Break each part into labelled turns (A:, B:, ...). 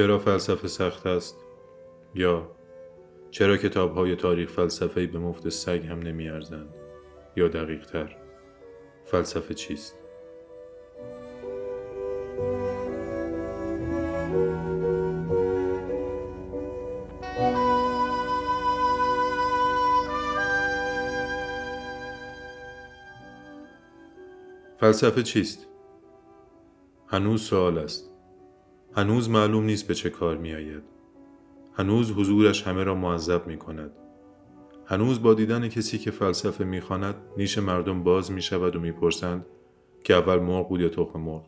A: چرا فلسفه سخت است؟ یا چرا کتاب های تاریخ فلسفه به مفت سگ هم نمی ارزند؟ یا دقیق تر فلسفه چیست؟ فلسفه چیست؟ هنوز سوال است. هنوز معلوم نیست به چه کار می آید. هنوز حضورش همه را معذب می کند. هنوز با دیدن کسی که فلسفه می خاند نیش مردم باز می شود و می پرسند که اول مرغ بود یا تخم مرغ.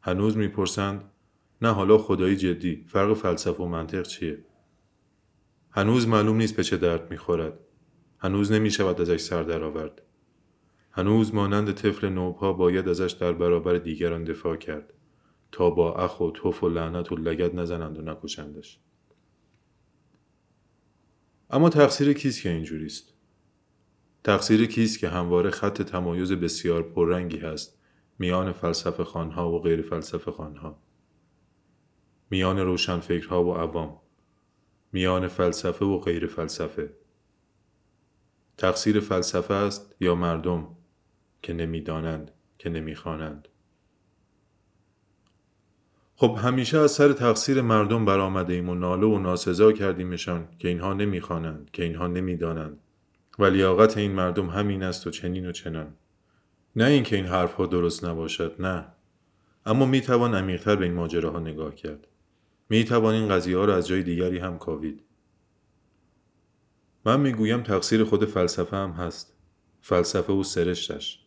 A: هنوز می پرسند نه حالا خدایی جدی فرق فلسفه و منطق چیه؟ هنوز معلوم نیست به چه درد می خورد. هنوز نمی شود ازش سر درآورد. هنوز مانند طفل نوپا باید ازش در برابر دیگران دفاع کرد تا با اخ و توف و لعنت و لگت نزنند و نکشندش. اما تقصیر کیست که اینجوریست؟ تقصیر کیست که همواره خط تمایز بسیار پررنگی هست میان فلسفه خانها و غیر فلسفه خانها؟ میان روشنفکرها و عوام؟ میان فلسفه و غیر فلسفه؟ تقصیر فلسفه است یا مردم که نمی‌دانند که نمی‌خوانند؟ خب همیشه از سر تقصیر مردم برآمده ایم و ناله و ناسزا کردیمشان که اینها نمی‌خوانند که اینها نمی‌دانند. و لیاقت این مردم همین است و چنین و چنان. نه اینکه این حرفها درست نباشد نه. اما می توان عمیقتر به این ماجراها نگاه کرد. می توان این قضیه ها را از جای دیگری هم کاوید. من می‌گویم تقصیر خود فلسفه هم هست. فلسفه و سرشتش.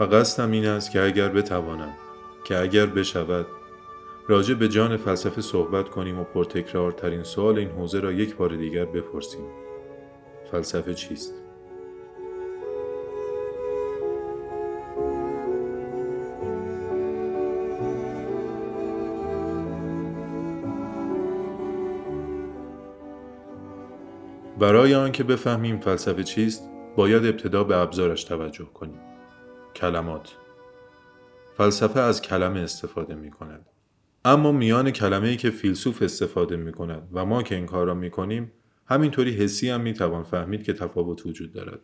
A: و قصدم این است که اگر بتوانم که اگر بشود راجع به جان فلسفه صحبت کنیم و پرتکرارترین سوال این حوزه را یک بار دیگر بپرسیم. فلسفه چیست؟ برای آنکه بفهمیم فلسفه چیست باید ابتدا به ابزارش توجه کنیم. کلمات. فلسفه از کلمه استفاده می کند. اما میان کلمه ای که فیلسوف استفاده می کند و ما که این کار را می کنیم همینطوری حسی هم می توان فهمید که تفاوت وجود دارد.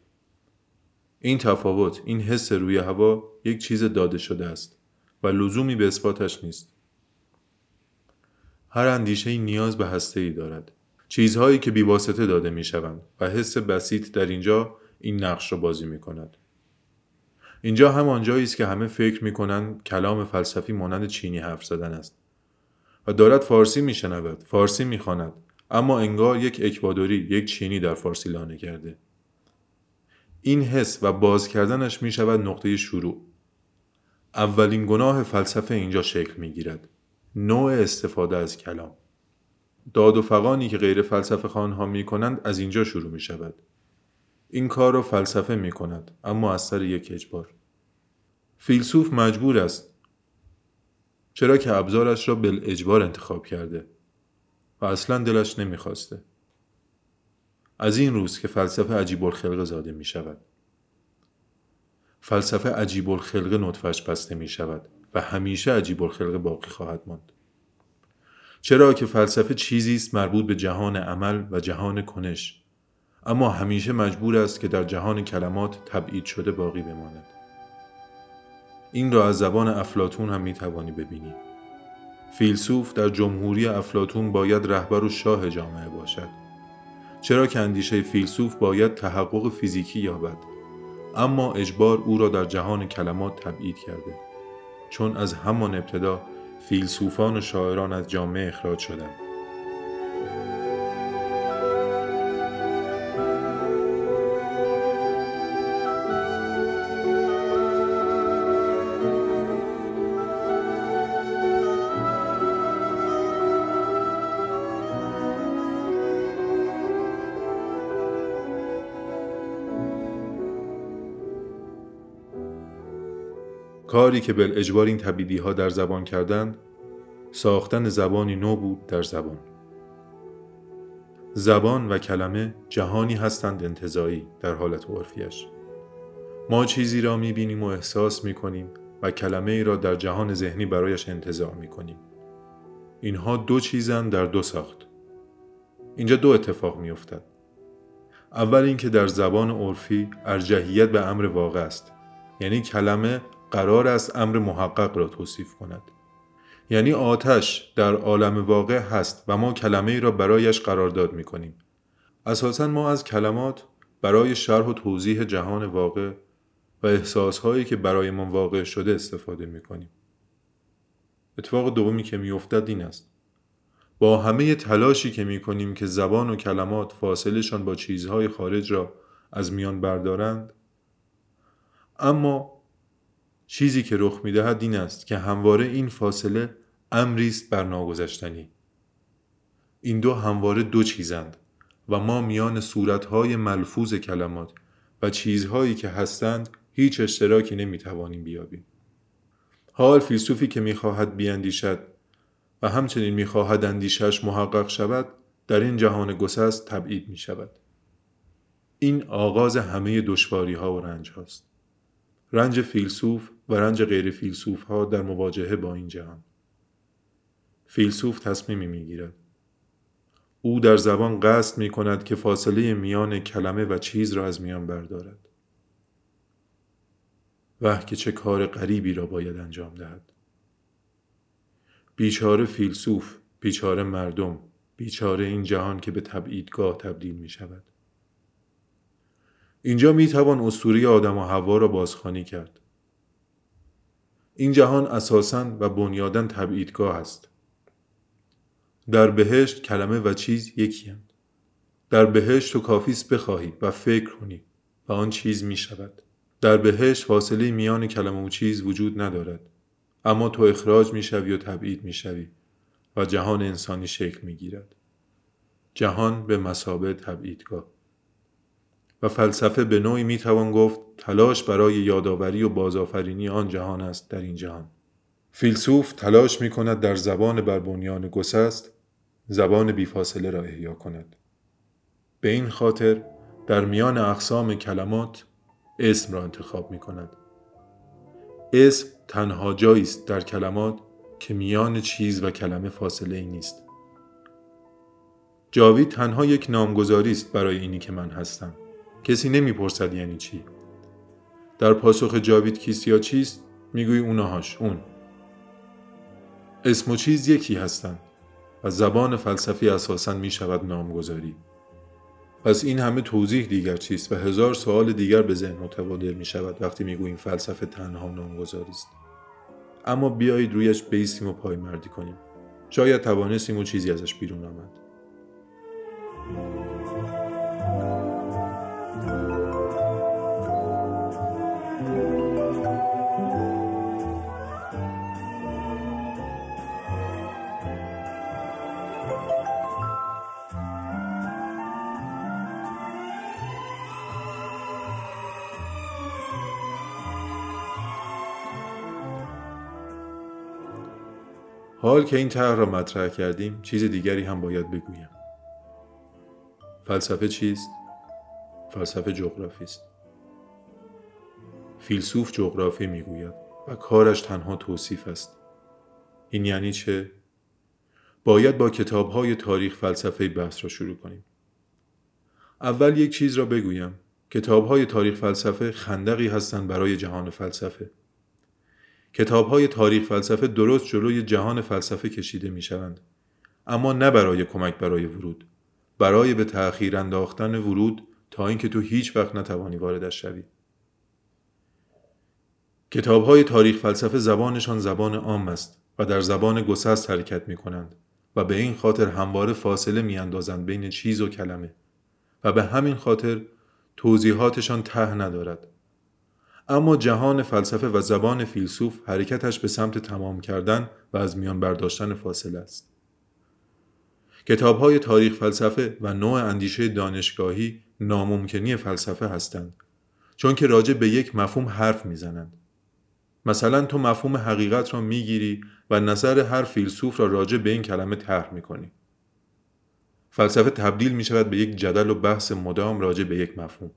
A: این تفاوت، این حس روی هوا یک چیز داده شده است و لزومی به اثباتش نیست. هر اندیشه ای نیاز به هسته ای دارد. چیزهایی که بیواسطه داده می شوند و حس بسیط در اینجا این نقش را بازی می کند. اینجا هم جایی است که همه فکر می‌کنند کلام فلسفی مانند چینی حرف زدن است. و دارد فارسی میشنود فارسی می‌خواند اما انگار یک اکوادوری یک چینی در فارسی لانه کرده. این حس و باز کردنش می شود نقطه شروع. اولین گناه فلسفه اینجا شکل می گیرد نوع استفاده از کلام. داد و فقانی که غیر فلسفه خانها می کنند از اینجا شروع می شود این کار را فلسفه می کند اما از سر یک اجبار. فیلسوف مجبور است. چرا که ابزارش را بل اجبار انتخاب کرده و اصلا دلش نمی‌خواسته. از این روز که فلسفه عجیب الخلقه زاده می شود فلسفه عجیب الخلقه نطفش بسته می شود و همیشه عجیب الخلقه باقی خواهد ماند. چرا که فلسفه چیزی است مربوط به جهان عمل و جهان کنش. اما همیشه مجبور است که در جهان کلمات تبعید شده باقی بماند. این را از زبان افلاتون هم می توانی ببینی. فیلسوف در جمهوری افلاتون باید رهبر و شاه جامعه باشد. چرا که اندیشه فیلسوف باید تحقق فیزیکی یابد. اما اجبار او را در جهان کلمات تبعید کرده. چون از همان ابتدا فیلسوفان و شاعران از جامعه اخراج شدند. کاری که بل اجبار این تبیدی ها در زبان کردند ساختن زبانی نو بود در زبان. زبان و کلمه جهانی هستند انتظایی در حالت عرفیش. ما چیزی را می‌بینیم و احساس می‌کنیم و کلمه ای را در جهان ذهنی برایش انتظار می‌کنیم. اینها دو چیزن در دو ساخت. اینجا دو اتفاق میافتد. اول اینکه در زبان عرفی ارجحیت به امر واقع است. یعنی کلمه قرار است امر محقق را توصیف کند. یعنی آتش در عالم واقع هست و ما کلمه ای را برایش قرارداد می کنیم اساسا ما از کلمات برای شرح و توضیح جهان واقع و احساسهایی که برایمان واقع شده استفاده می کنیم. اتفاق دومی که میافتد این است. با همه تلاشی که می کنیم که زبان و کلمات فاصلشان با چیزهای خارج را از میان بردارند اما چیزی که رخ می دهد این است که همواره این فاصله امری است بر ناگذشتنی این دو همواره دو چیزند و ما میان صورتهای ملفوظ کلمات و چیزهایی که هستند هیچ اشتراکی نمی‌توانیم بیابیم حال فیلسوفی که می‌خواهد بیاندیشد و همچنین می‌خواهد اندیشش محقق شود در این جهان گسست تبعید می شود. این آغاز همه دشواری ها و رنج هاست. رنج فیلسوف و رنج غیر فیلسوف ها در مواجهه با این جهان. فیلسوف تصمیمی می گیرد. او در زبان قصد می کند که فاصله میان کلمه و چیز را از میان بردارد. وح که چه کار غریبی را باید انجام دهد. بیچاره فیلسوف، بیچاره مردم، بیچاره این جهان که به تبعیدگاه تبدیل می شود. اینجا می توان اسطوره آدم و هوا را بازخوانی کرد. این جهان اساساً و بنیادن تبعیدگاه است. در بهشت کلمه و چیز یکی هست. در بهشت تو کافیست بخواهی و فکر کنی و آن چیز می شود. در بهشت فاصله میان کلمه و چیز وجود ندارد. اما تو اخراج می شوی و تبعید می شوی و جهان انسانی شکل می گیرد. جهان به مسابه تبعیدگاه و فلسفه به نوعی می توان گفت تلاش برای یادآوری و بازآفرینی آن جهان است در این جهان. فیلسوف تلاش می کند در زبان بر بنیان گسست زبان بیفاصله را احیا کند. به این خاطر در میان اقسام کلمات اسم را انتخاب می کند. اسم تنها جایی است در کلمات که میان چیز و کلمه فاصله ای نیست. جاوید تنها یک نامگذاری است برای اینی که من هستم. کسی نمی‌پرسد یعنی چی. در پاسخ جاوید کیست یا چیست می‌گویی اونهاش اون. اسم و چیز یکی هستند و زبان فلسفی اساسا می شود نامگذاری. پس این همه توضیح دیگر چیست و هزار سوال دیگر به ذهن متبادر می شود وقتی می گوییم فلسفه تنها نامگذاری است. اما بیایید رویش بیستیم و پایمردی کنیم. شاید توانستیم و چیزی ازش بیرون آمد. حال که این طرح را مطرح کردیم چیز دیگری هم باید بگویم. فلسفه چیست؟ فلسفه جغرافی است. فیلسوف جغرافی می‌گوید و کارش تنها توصیف است. این یعنی چه؟ باید با کتاب های تاریخ فلسفه بحث را شروع کنیم. اول یک چیز را بگویم. کتاب های تاریخ فلسفه خندقی هستند برای جهان فلسفه. کتاب های تاریخ فلسفه درست جلوی جهان فلسفه کشیده می شوند. اما نه برای کمک برای ورود. برای به تأخیر انداختن ورود تا اینکه تو هیچ وقت نتوانی واردش شوی. کتاب های تاریخ فلسفه زبانشان زبان عام است و در زبان گسست حرکت می کنند و به این خاطر همواره فاصله می اندازند بین چیز و کلمه و به همین خاطر توضیحاتشان ته ندارد اما جهان فلسفه و زبان فیلسوف حرکتش به سمت تمام کردن و از میان برداشتن فاصله است. کتاب های تاریخ فلسفه و نوع اندیشه دانشگاهی ناممکنی فلسفه هستند چون که راجع به یک مفهوم حرف می‌زنند. مثلا تو مفهوم حقیقت را می‌گیری و نظر هر فیلسوف را راجع به این کلمه طرح می‌کنی. فلسفه تبدیل می شود به یک جدل و بحث مدام راجع به یک مفهوم.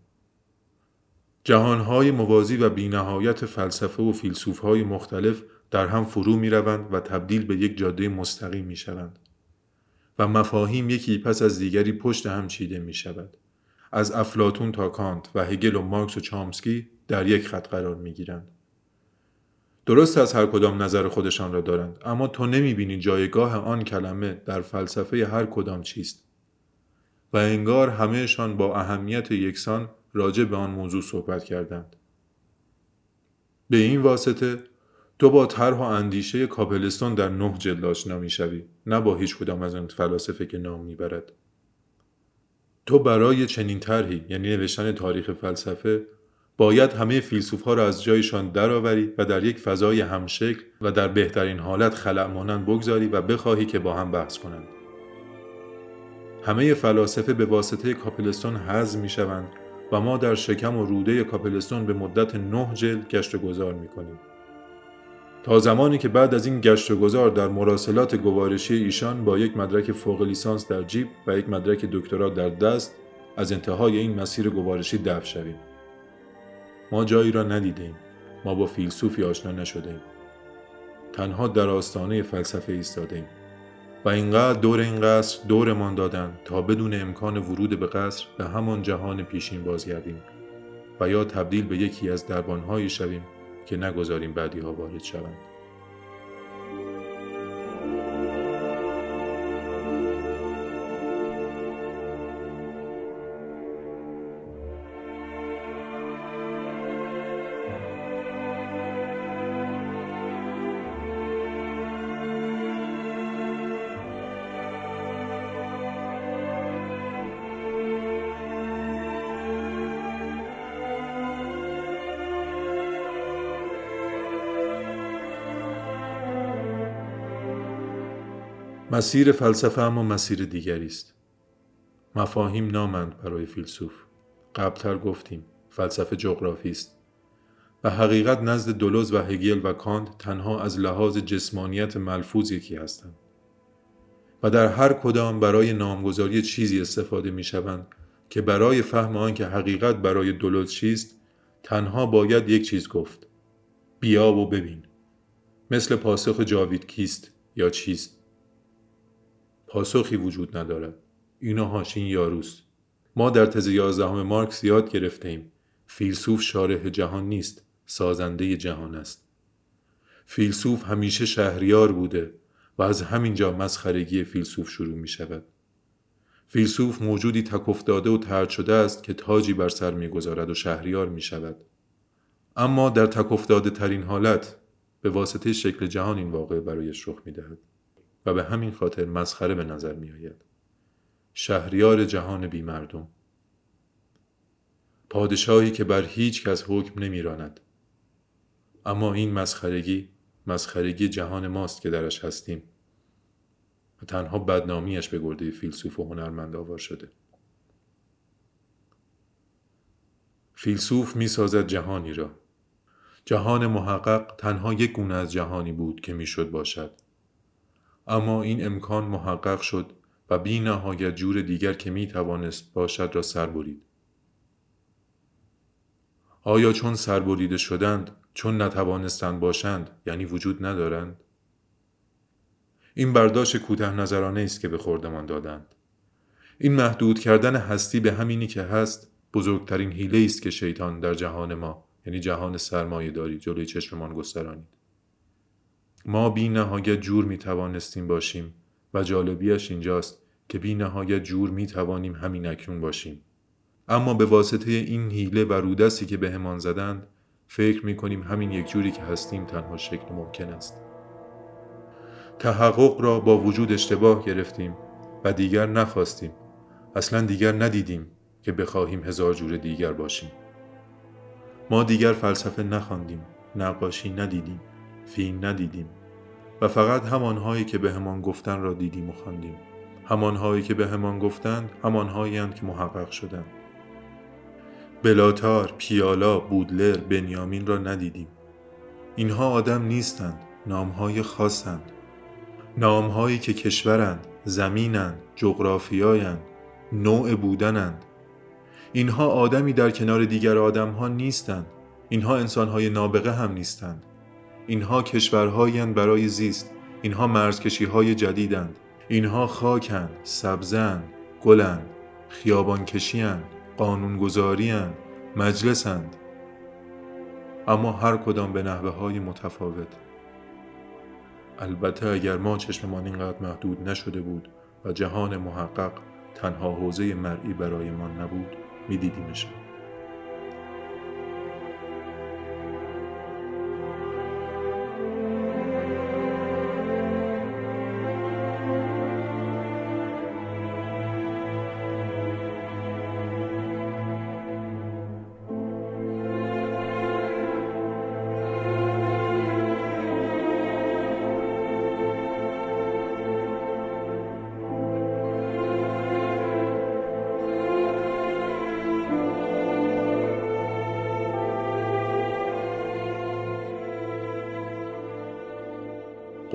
A: جهانهای موازی و بینهایت فلسفه و فیلسوفهای مختلف در هم فرو می روند و تبدیل به یک جاده مستقیم می شوند. و مفاهیم یکی پس از دیگری پشت هم چیده می شود. از افلاتون تا کانت و هگل و مارکس و چامسکی در یک خط قرار می گیرند. درست از هر کدام نظر خودشان را دارند اما تو نمی بینی جایگاه آن کلمه در فلسفه هر کدام چیست و انگار همهشان با اهمیت یکسان راجع به آن موضوع صحبت کردند. به این واسطه تو با طرح و اندیشه کاپلستون در نه جلد آشنا می‌شوی نه با هیچ کدام از آن فلاسفه که نام می‌برد. تو برای چنین طرحی یعنی نوشتن تاریخ فلسفه باید همه فیلسوف ها را از جایشان درآوری و در یک فضای همشکل و در بهترین حالت خلع مانند بگذاری و بخواهی که با هم بحث کنند. همه فلاسفه به واسطه کاپلستون حذف می شوند و ما در شکم و روده کاپلستون به مدت نه جلد گشت و گذار می کنیم. تا زمانی که بعد از این گشت و گذار در مراسلات گوارشی ایشان با یک مدرک فوق لیسانس در جیب و یک مدرک دکترا در دست از انتهای این مسیر گوارشی دفع شویم. ما جایی را ندیدیم. ما با فیلسوفی آشنا نشدیم. تنها در آستانه فلسفه ایستادیم. و اینقدر دور این قصر دورمان دادند تا بدون امکان ورود به قصر به همان جهان پیشین بازگردیم و یا تبدیل به یکی از دربانهایی شویم که نگذاریم بعدی ها وارد شوند. مسیر فلسفه اما مسیر دیگری است. مفاهیم نامند برای فیلسوف. قبلتر گفتیم فلسفه جغرافی است. و حقیقت نزد دولوز و هگل و کانت تنها از لحاظ جسمانیت ملفوظ یکی هستند. و در هر کدام برای نامگذاری چیزی استفاده می شوند که برای فهم آن که حقیقت برای دولوز چیست تنها باید یک چیز گفت بیا و ببین. مثل پاسخ جاوید کیست یا چیست؟ پاسخی وجود ندارد. اینا هاشین یاروست. ما در تز یازدهم مارکس یاد گرفته ایم فیلسوف شارح جهان نیست سازنده جهان است. فیلسوف همیشه شهریار بوده و از همینجا مسخرگی فیلسوف شروع می شود. فیلسوف موجودی تک افتاده و ترد شده است که تاجی بر سر می‌گذارد و شهریار می شود. اما در تک افتاده ترین حالت به واسطه شکل جهان این واقع برایش رخ می دهد. و به همین خاطر مسخره به نظر می آید. شهریار جهان بی مردم پادشاهی که بر هیچ کس حکم نمی راند. اما این مسخرگی مسخرگی جهان ماست که درش هستیم. و تنها بدنامیش به گرده فیلسوف و هنرمند آوار شده. فیلسوف می سازد جهانی را. جهان محقق تنها یک گونه از جهانی بود که می‌شد باشد. اما این امکان محقق شد و بی نهایت جور دیگر که می توانست باشد را سر برید. آیا چون سربریده شدند چون نتوانستند باشند یعنی وجود ندارند؟ این برداشت کوته نظرانه است که به خوردمان دادند. این محدود کردن هستی به همینی که هست بزرگترین حیله است که شیطان در جهان ما یعنی جهان سرمایه داری جلوی چشممان گسترانید. ما بی نهایت جور می توانستیم باشیم و جالبیش اینجاست که بی نهایت جور می توانیم همین اکنون باشیم. اما به واسطه این حیله و رودستی که به همان زدند فکر می کنیم همین یک جوری که هستیم تنها شکل ممکن است. تحقق را با وجود اشتباه گرفتیم و دیگر نخواستیم. اصلا دیگر ندیدیم که بخواهیم هزار جور دیگر باشیم. ما دیگر فلسفه نخواندیم، نقاشی ندیدیم، فیلم ندیدیم و فقط همانهایی که به همان گفتن را دیدیم و خواندیم. همانهایی که به همان گفتند همانهایی که محقق شدند. بلاتار، پیالا، بودلر، بنیامین را ندیدیم. اینها آدم نیستند نامهای خاصند. نامهایی که کشورند زمینند جغرافیایند نوع بودنند. اینها آدمی در کنار دیگر آدمها نیستند. اینها انسانهای نابغه هم نیستند. اینها کشورهایی برای زیست اینها مرزکشی های جدیدند اینها خاکند سبزند گلند خیابان کشیند قانونگذاریند مجلسند. اما هر کدام به نحوه های متفاوت. البته اگر ما چشممان اینقدر محدود نشده بود و جهان محقق تنها حوزه مرئی برایمان نبود میدیدیمشان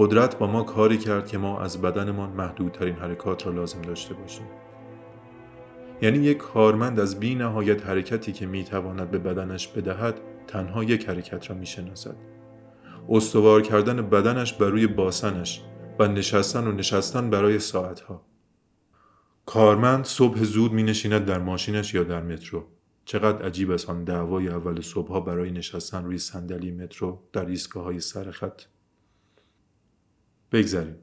A: قدرت با ما کاری کرد که ما از بدنمان محدودترین حرکات را لازم داشته باشیم. یعنی یک کارمند از بی نهایت حرکتی که می تواند به بدنش بدهد تنها یک حرکت را می شناسد. استوار کردن بدنش بر روی باسنش و نشستن و نشستن برای ساعتها. کارمند صبح زود می نشیند در ماشینش یا در مترو. چقدر عجیب است آن دعوای اول صبحها برای نشستن روی صندلی مترو در ایستگاه های سرخط بگذریم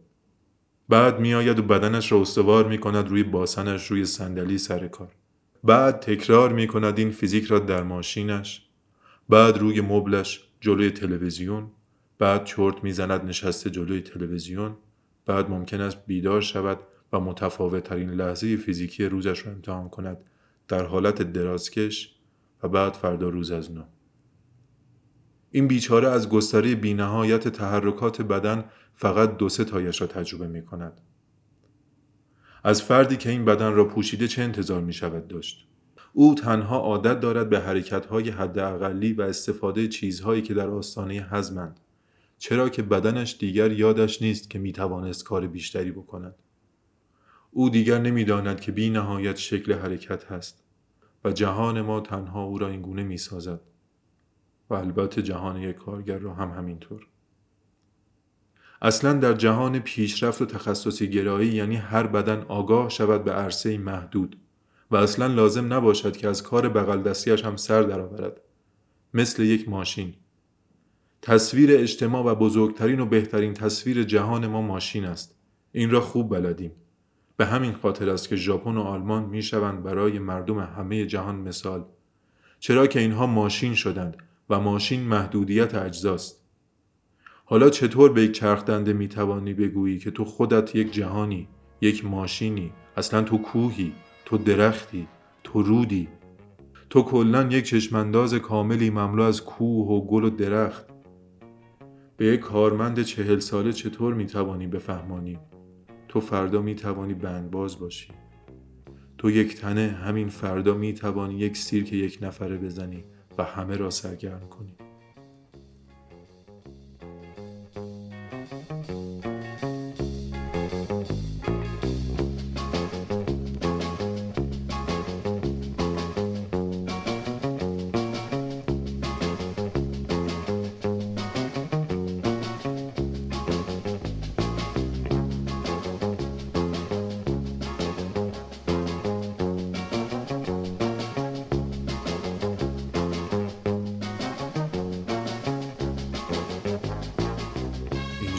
A: بعد میآید و بدنش را استوار می کند روی باسنش روی صندلی سر کار. بعد تکرار می کند این فیزیک را در ماشینش. بعد روی مبلش جلوی تلویزیون. بعد چرت می‌زند نشسته جلوی تلویزیون. بعد ممکن است بیدار شود و متفاوت ترین لحظه فیزیکی روزش را امتحان کند. در حالت درازکش و بعد فردا روز از نو. این بیچاره از گستره بینهایت تحرکات بدن فقط دو سه تایش را تجربه می کند. از فردی که این بدن را پوشیده چه انتظار می شود داشت؟ او تنها عادت دارد به حرکت های حداقلی و استفاده چیزهایی که در آستانه حزمند چرا که بدنش دیگر یادش نیست که می توانست کار بیشتری بکند. او دیگر نمی‌داند که بی نهایت شکل حرکت هست و جهان ما تنها او را این گونه می سازد و البته جهان یک کارگر را هم همینطور. اصلا در جهان پیشرفت و تخصصی گرایی یعنی هر بدن آگاه شود به عرصه محدود و اصلا لازم نباشد که از کار بغل دستیش هم سر درآورد. مثل یک ماشین. تصویر اجتماع و بزرگترین و بهترین تصویر جهان ما ماشین است. این را خوب بلدیم. به همین خاطر است که ژاپن و آلمان می شوند برای مردم همه جهان مثال. چرا که اینها ماشین شدند. و ماشین محدودیت اجزاست. حالا چطور به یک چرخدنده می توانی بگویی که تو خودت یک جهانی یک ماشینی اصلا تو کوهی تو درختی تو رودی؟ تو کلا یک چشمانداز کاملی مملو از کوه و گل و درخت. به یک کارمند چهل ساله چطور می توانی بفهمانی؟ تو فردا می توانی بندباز باشی. تو یک تنه همین فردا می توانی یک سیرک یک نفره بزنی. و همه را سرگرم کنی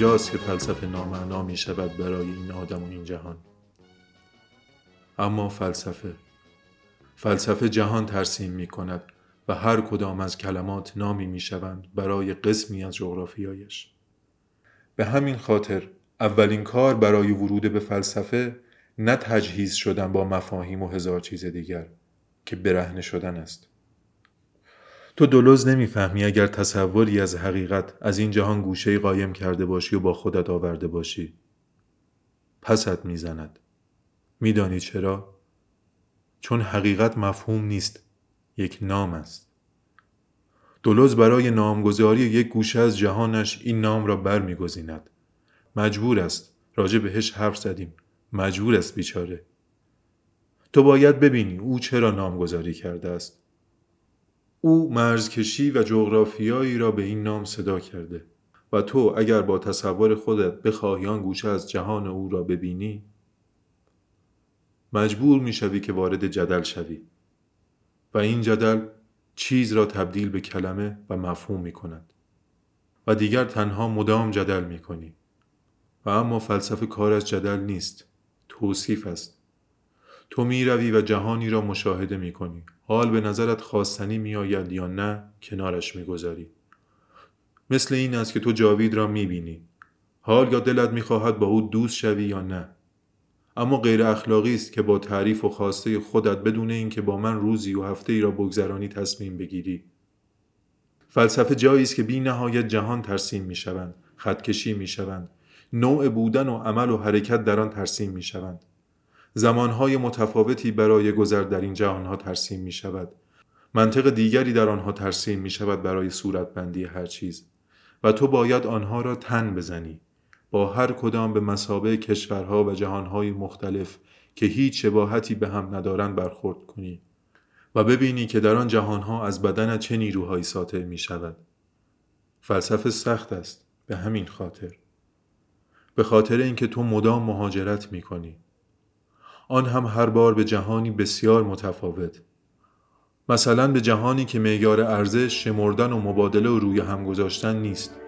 A: اینجاست که فلسفه نامعنا می شود برای این آدم و این جهان. اما فلسفه فلسفه جهان ترسیم می کند و هر کدام از کلمات نامی می شوند برای قسمی از جغرافیایش. به همین خاطر اولین کار برای ورود به فلسفه نه تجهیز شدن با مفاهیم و هزار چیز دیگر که برهنه شدن است. تو دلوز نمی‌فهمی اگر تصوری از حقیقت از این جهان گوشه قایم کرده باشی و با خودت آورده باشی. پست می‌زند. میدانی چرا؟ چون حقیقت مفهوم نیست یک نام است. دلوز برای نامگذاری یک گوشه از جهانش این نام را برمیگزیند. مجبور است. راجع بهش حرف زدیم. مجبور است بیچاره. تو باید ببینی او چرا نامگذاری کرده است. او مرزکشی و جغرافیایی را به این نام صدا کرده. و تو اگر با تصور خودت بخواهی آن گوشه از جهان او را ببینی مجبور می شوی که وارد جدل شوی. و این جدل چیز را تبدیل به کلمه و مفهوم می کند و دیگر تنها مدام جدل می کنی و اما فلسفه کار از جدل نیست توصیف است. تو می روی و جهانی را مشاهده می کنی حال به نظرت خواستنی می آید یا نه کنارش می گذاری. مثل این است که تو جاوید را می بینی حال یا دلت می خواهد با او دوست شوی یا نه. اما غیر اخلاقی است که با تعریف و خواسته خودت بدون اینکه با من روزی و هفته ای را بگذرانی تصمیم بگیری. فلسفه جایی است که بی نهایت جهان ترسیم می شوند خطکشی می شوند نوع بودن و عمل و حرکت در آن ترسیم می شوند زمانهای متفاوتی برای گذر در این جهانها ترسیم می شود منطق دیگری در آنها ترسیم می شود برای صورتبندی هر چیز و تو باید آنها را تن بزنی با هر کدام به مسابه کشورها و جهانهای مختلف که هیچ شباهتی به هم ندارند برخورد کنی و ببینی که در آن جهانها از بدن چه نیروهایی ساطع می شود. فلسفه سخت است به همین خاطر. به خاطر اینکه تو مدام مهاجرت می کنی. آن هم هر بار به جهانی بسیار متفاوت. مثلا به جهانی که معیار ارزش شمردن و مبادله و روی هم گذاشتن نیست.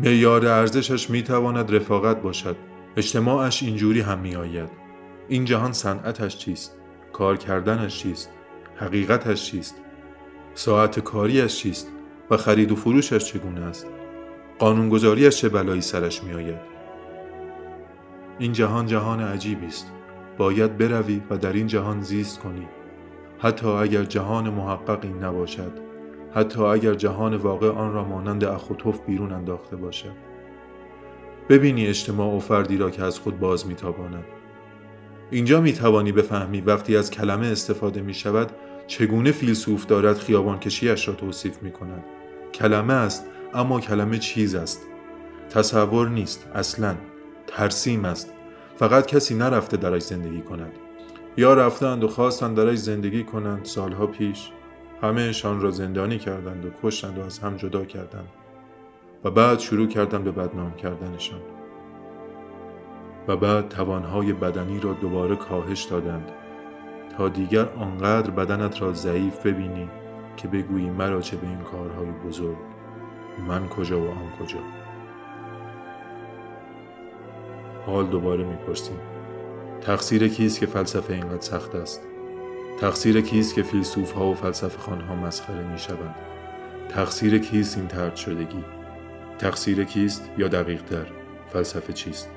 A: معیار ارزشش می تواند رفاقت باشد. اجتماعش اینجوری هم می آید. این جهان صنعتش چیست؟ کار کردنش چیست؟ حقیقتش چیست؟ ساعت کاریش چیست؟ و خرید و فروشش چگونه است؟ قانونگذاریش چه بلایی سرش می آید؟ این جهان جهان عجیبی است. باید بروی و در این جهان زیست کنی. حتی اگر جهان محققی نباشد. حتی اگر جهان واقع آن را مانند اخوتوف بیرون انداخته باشد. ببینی اجتماع و فردی را که از خود باز میتاباند اینجا می توانی بفهمی وقتی از کلمه استفاده می شود چگونه فیلسوف دارد خیابان کشیش را توصیف می کند. کلمه است اما کلمه چیز است. تصور نیست اصلا ترسیم است. فقط کسی نرفته درش زندگی کند. یا رفتند و خواستند درش زندگی کنند سالها پیش همهشان را زندانی کردند و کشتند و از هم جدا کردند و بعد شروع کردند به بدنام کردنشان. و بعد توانهای بدنی را دوباره کاهش دادند تا دیگر آنقدر بدنت را ضعیف ببینی که بگویی مرا چه به این کارهای بزرگ من کجا و آن کجا حال دوباره می‌پرسیم. تقصیر کیست که فلسفه اینقدر سخت است؟ تقصیر کیست که فیلسوف ها و فلسفه خان ها مسخره می شوند تقصیر کیست این ترد شدگی؟ تقصیر کیست یا دقیق تر فلسفه چیست؟